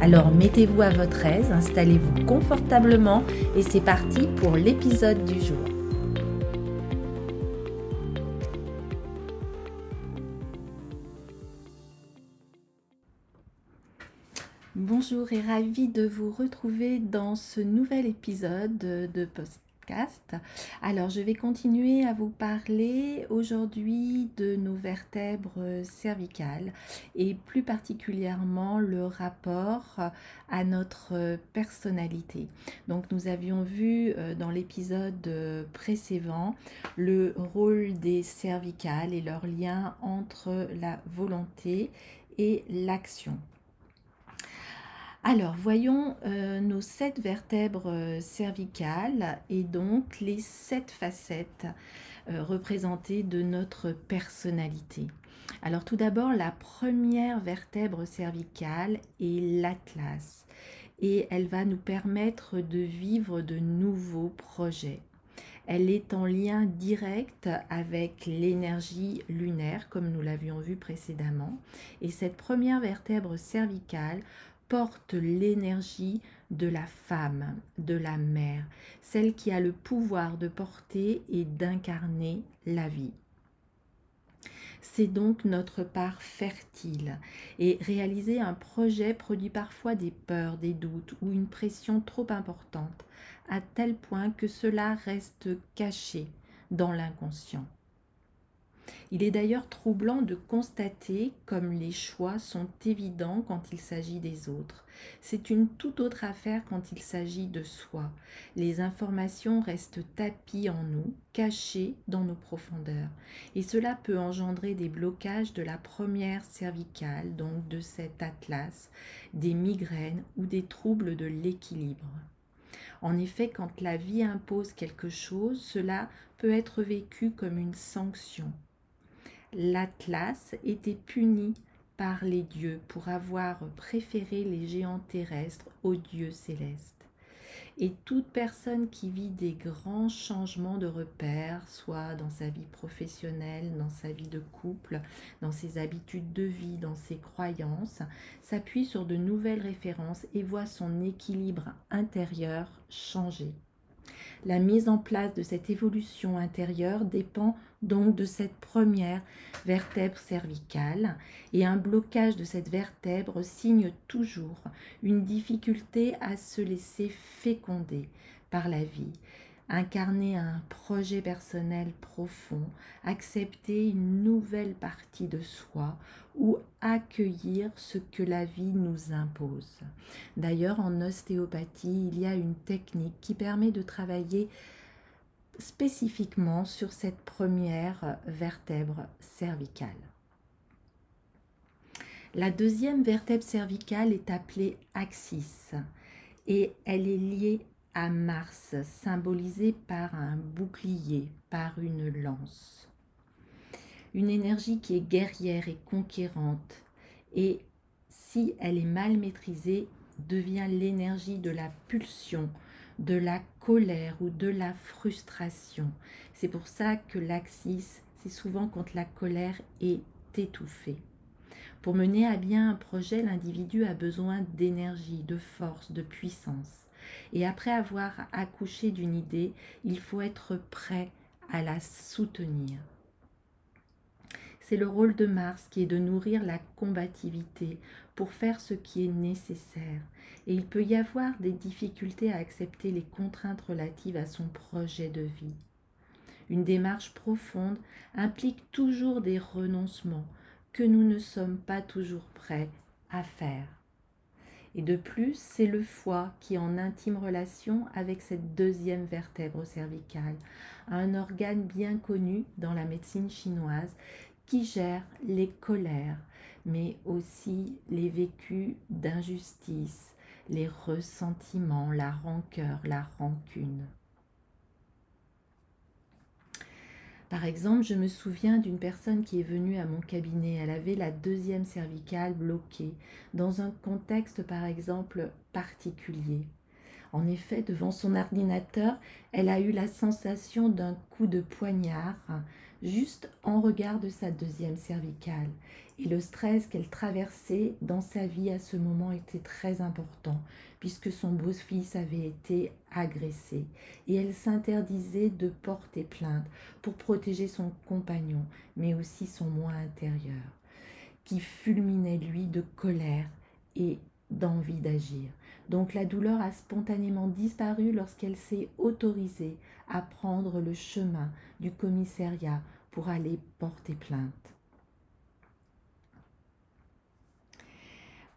Alors mettez-vous à votre aise, installez-vous confortablement et c'est parti pour l'épisode du jour. Bonjour et ravi de vous retrouver dans ce nouvel épisode de Post alors, je vais continuer à vous parler aujourd'hui de nos vertèbres cervicales et plus particulièrement le rapport à notre personnalité. Donc, nous avions vu euh, dans l'épisode précédent le rôle des cervicales et leur lien entre la volonté et l'action. Alors, voyons euh, nos sept vertèbres euh, cervicales et donc les sept facettes euh, représentées de notre personnalité. Alors, tout d'abord, la première vertèbre cervicale est l'atlas et elle va nous permettre de vivre de nouveaux projets. Elle est en lien direct avec l'énergie lunaire, comme nous l'avions vu précédemment. Et cette première vertèbre cervicale porte l'énergie de la femme, de la mère, celle qui a le pouvoir de porter et d'incarner la vie. C'est donc notre part fertile et réaliser un projet produit parfois des peurs, des doutes ou une pression trop importante, à tel point que cela reste caché dans l'inconscient. Il est d'ailleurs troublant de constater comme les choix sont évidents quand il s'agit des autres. C'est une toute autre affaire quand il s'agit de soi. Les informations restent tapies en nous, cachées dans nos profondeurs. Et cela peut engendrer des blocages de la première cervicale, donc de cet atlas, des migraines ou des troubles de l'équilibre. En effet, quand la vie impose quelque chose, cela peut être vécu comme une sanction l'Atlas était puni par les dieux pour avoir préféré les géants terrestres aux dieux célestes. Et toute personne qui vit des grands changements de repères, soit dans sa vie professionnelle, dans sa vie de couple, dans ses habitudes de vie, dans ses croyances, s'appuie sur de nouvelles références et voit son équilibre intérieur changer. La mise en place de cette évolution intérieure dépend donc de cette première vertèbre cervicale et un blocage de cette vertèbre signe toujours une difficulté à se laisser féconder par la vie incarner un projet personnel profond, accepter une nouvelle partie de soi ou accueillir ce que la vie nous impose. D'ailleurs, en ostéopathie, il y a une technique qui permet de travailler spécifiquement sur cette première vertèbre cervicale. La deuxième vertèbre cervicale est appelée axis et elle est liée à Mars, symbolisé par un bouclier, par une lance. Une énergie qui est guerrière et conquérante, et si elle est mal maîtrisée, devient l'énergie de la pulsion, de la colère ou de la frustration. C'est pour ça que l'axis, c'est souvent quand la colère est étouffée. Pour mener à bien un projet, l'individu a besoin d'énergie, de force, de puissance. Et après avoir accouché d'une idée, il faut être prêt à la soutenir. C'est le rôle de Mars qui est de nourrir la combativité pour faire ce qui est nécessaire. Et il peut y avoir des difficultés à accepter les contraintes relatives à son projet de vie. Une démarche profonde implique toujours des renoncements que nous ne sommes pas toujours prêts à faire. Et de plus, c'est le foie qui est en intime relation avec cette deuxième vertèbre cervicale, un organe bien connu dans la médecine chinoise qui gère les colères, mais aussi les vécus d'injustice, les ressentiments, la rancœur, la rancune. Par exemple, je me souviens d'une personne qui est venue à mon cabinet. Elle avait la deuxième cervicale bloquée dans un contexte, par exemple, particulier. En effet, devant son ordinateur, elle a eu la sensation d'un coup de poignard juste en regard de sa deuxième cervicale. Et le stress qu'elle traversait dans sa vie à ce moment était très important, puisque son beau-fils avait été agressé. Et elle s'interdisait de porter plainte pour protéger son compagnon, mais aussi son moi intérieur, qui fulminait lui de colère et d'envie d'agir. Donc la douleur a spontanément disparu lorsqu'elle s'est autorisée à prendre le chemin du commissariat pour aller porter plainte.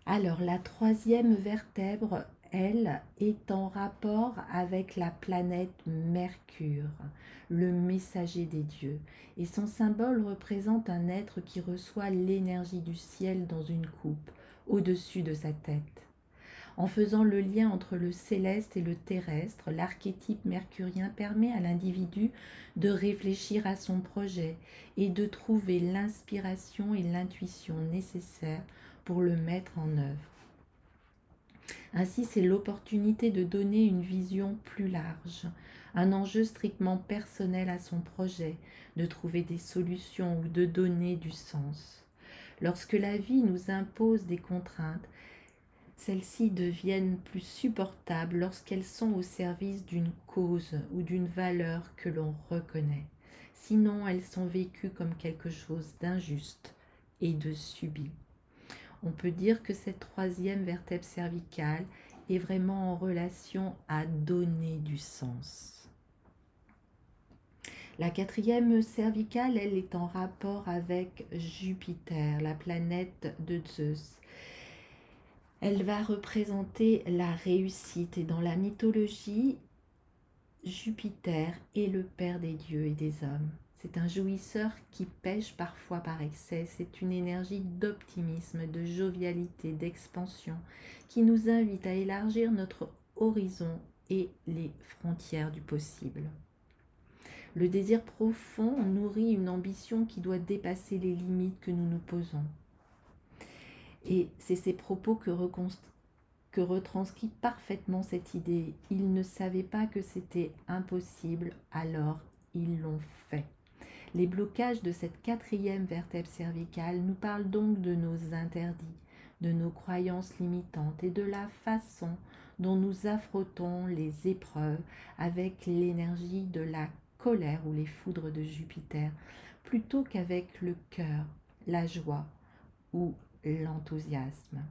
Alors la troisième vertèbre, elle, est en rapport avec la planète Mercure, le messager des dieux, et son symbole représente un être qui reçoit l'énergie du ciel dans une coupe au-dessus de sa tête. En faisant le lien entre le céleste et le terrestre, l'archétype mercurien permet à l'individu de réfléchir à son projet et de trouver l'inspiration et l'intuition nécessaires pour le mettre en œuvre. Ainsi, c'est l'opportunité de donner une vision plus large, un enjeu strictement personnel à son projet, de trouver des solutions ou de donner du sens. Lorsque la vie nous impose des contraintes, celles-ci deviennent plus supportables lorsqu'elles sont au service d'une cause ou d'une valeur que l'on reconnaît. Sinon, elles sont vécues comme quelque chose d'injuste et de subi. On peut dire que cette troisième vertèbre cervicale est vraiment en relation à donner du sens. La quatrième cervicale, elle est en rapport avec Jupiter, la planète de Zeus elle va représenter la réussite. Et dans la mythologie, Jupiter est le père des dieux et des hommes. C'est un jouisseur qui pêche parfois par excès. C'est une énergie d'optimisme, de jovialité, d'expansion qui nous invite à élargir notre horizon et les frontières du possible. Le désir profond nourrit une ambition qui doit dépasser les limites que nous nous posons. Et c'est ces propos que, retranscrit parfaitement cette idée. Ils ne savaient pas que c'était impossible, alors ils l'ont fait. Les blocages de cette quatrième vertèbre cervicale nous parlent donc de nos interdits, de nos croyances limitantes et de la façon dont nous affrontons les épreuves avec l'énergie de la colère ou les foudres de Jupiter, plutôt qu'avec le cœur, la joie ou l'enthousiasme.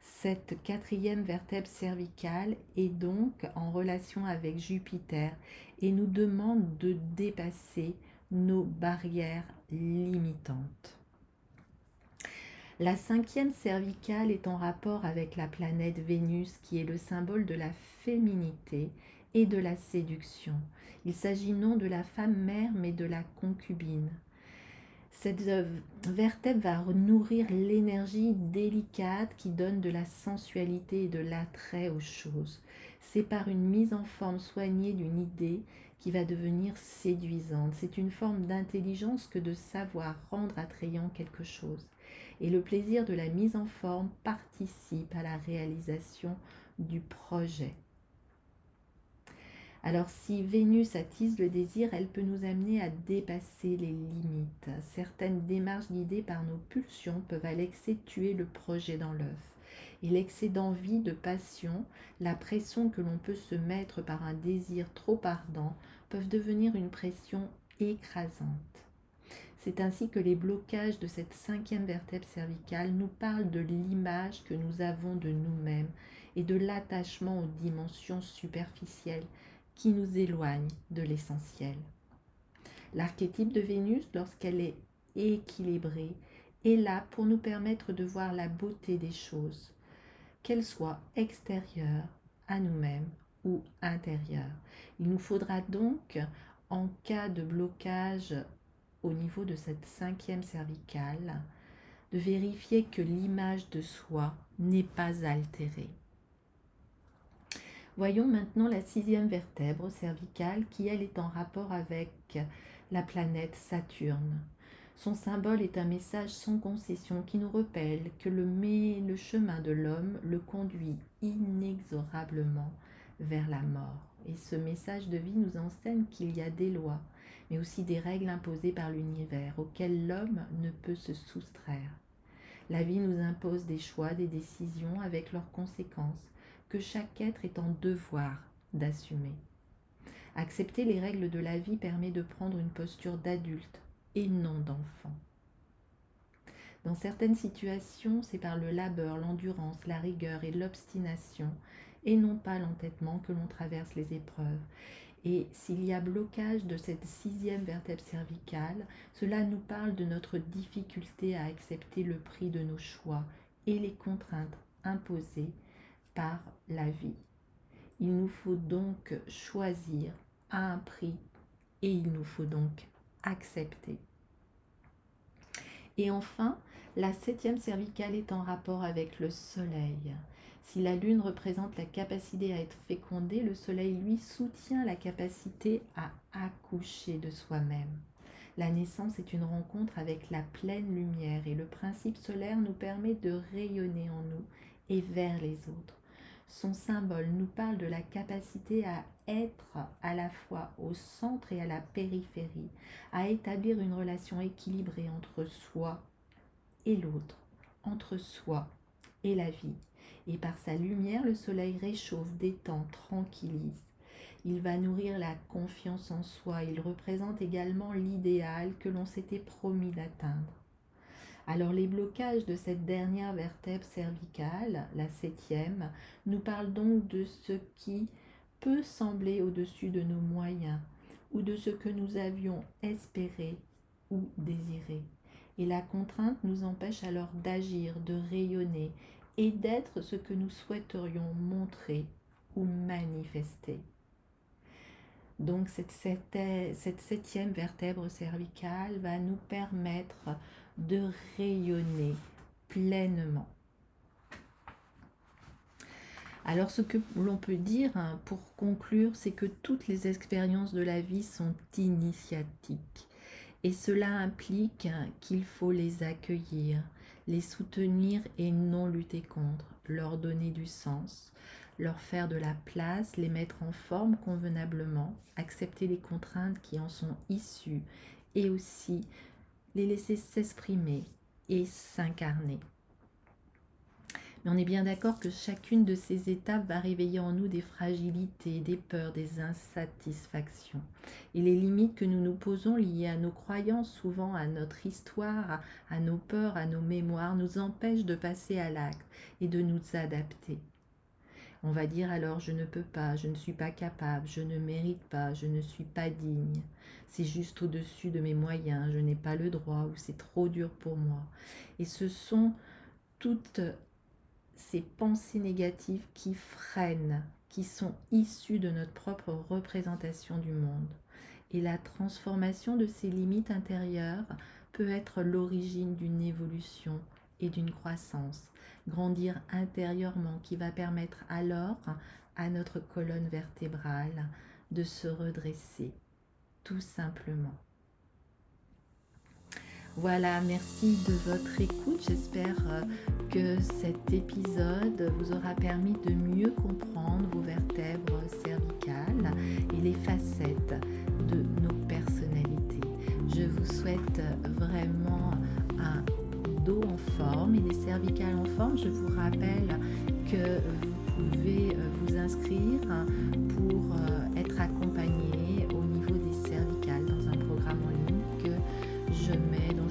Cette quatrième vertèbre cervicale est donc en relation avec Jupiter et nous demande de dépasser nos barrières limitantes. La cinquième cervicale est en rapport avec la planète Vénus qui est le symbole de la féminité et de la séduction. Il s'agit non de la femme mère mais de la concubine. Cette vertèbre va nourrir l'énergie délicate qui donne de la sensualité et de l'attrait aux choses. C'est par une mise en forme soignée d'une idée qui va devenir séduisante. C'est une forme d'intelligence que de savoir rendre attrayant quelque chose. Et le plaisir de la mise en forme participe à la réalisation du projet. Alors si Vénus attise le désir, elle peut nous amener à dépasser les limites. Certaines démarches guidées par nos pulsions peuvent à l'excès tuer le projet dans l'œuf. Et l'excès d'envie, de passion, la pression que l'on peut se mettre par un désir trop ardent peuvent devenir une pression écrasante. C'est ainsi que les blocages de cette cinquième vertèbre cervicale nous parlent de l'image que nous avons de nous-mêmes et de l'attachement aux dimensions superficielles nous éloigne de l'essentiel. L'archétype de Vénus, lorsqu'elle est équilibrée, est là pour nous permettre de voir la beauté des choses, qu'elles soient extérieures à nous-mêmes ou intérieures. Il nous faudra donc, en cas de blocage au niveau de cette cinquième cervicale, de vérifier que l'image de soi n'est pas altérée. Voyons maintenant la sixième vertèbre cervicale qui, elle, est en rapport avec la planète Saturne. Son symbole est un message sans concession qui nous rappelle que le, chemin de l'homme le conduit inexorablement vers la mort. Et ce message de vie nous enseigne qu'il y a des lois, mais aussi des règles imposées par l'univers auxquelles l'homme ne peut se soustraire. La vie nous impose des choix, des décisions avec leurs conséquences, que chaque être est en devoir d'assumer. Accepter les règles de la vie permet de prendre une posture d'adulte et non d'enfant. Dans certaines situations, c'est par le labeur, l'endurance, la rigueur et l'obstination, et non pas l'entêtement que l'on traverse les épreuves. Et s'il y a blocage de cette sixième vertèbre cervicale, cela nous parle de notre difficulté à accepter le prix de nos choix et les contraintes imposées par la vie. Il nous faut donc choisir à un prix et il nous faut donc accepter. Et enfin, la septième cervicale est en rapport avec le soleil. Si la lune représente la capacité à être fécondée, le soleil, lui, soutient la capacité à accoucher de soi-même. La naissance est une rencontre avec la pleine lumière et le principe solaire nous permet de rayonner en nous et vers les autres. Son symbole nous parle de la capacité à être à la fois au centre et à la périphérie, à établir une relation équilibrée entre soi et l'autre, entre soi et la vie. Et par sa lumière, le soleil réchauffe, détend, tranquillise. Il va nourrir la confiance en soi. Il représente également l'idéal que l'on s'était promis d'atteindre. Alors les blocages de cette dernière vertèbre cervicale, la septième, nous parlent donc de ce qui peut sembler au-dessus de nos moyens ou de ce que nous avions espéré ou désiré. Et la contrainte nous empêche alors d'agir, de rayonner et d'être ce que nous souhaiterions montrer ou manifester. Donc cette, cette, septième vertèbre cervicale va nous permettre de rayonner pleinement. Alors ce que l'on peut dire hein, pour conclure, c'est que toutes les expériences de la vie sont initiatiques. Et cela implique qu'il faut les accueillir, les soutenir et non lutter contre, leur donner du sens, leur faire de la place, les mettre en forme convenablement, accepter les contraintes qui en sont issues et aussi les laisser s'exprimer et s'incarner. Mais on est bien d'accord que chacune de ces étapes va réveiller en nous des fragilités, des peurs, des insatisfactions. Et les limites que nous nous posons liées à nos croyances, souvent à notre histoire, à nos peurs, à nos mémoires, nous empêchent de passer à l'acte et de nous adapter. On va dire alors je ne peux pas, je ne suis pas capable, je ne mérite pas, je ne suis pas digne, c'est juste au-dessus de mes moyens, je n'ai pas le droit ou c'est trop dur pour moi. Et ce sont toutes ces pensées négatives qui freinent, qui sont issues de notre propre représentation du monde. Et la transformation de ces limites intérieures peut être l'origine d'une évolution et d'une croissance, grandir intérieurement qui va permettre alors à notre colonne vertébrale de se redresser, tout simplement. Voilà, merci de votre écoute. J'espère euh, que cet épisode vous aura permis de mieux comprendre vos vertèbres cervicales et les facettes de nos personnalités. Je vous souhaite vraiment un dos en forme et les cervicales en forme. Je vous rappelle que vous pouvez euh, vous inscrire pour euh, être accompagné au niveau des cervicales dans un programme en ligne que je mets, dont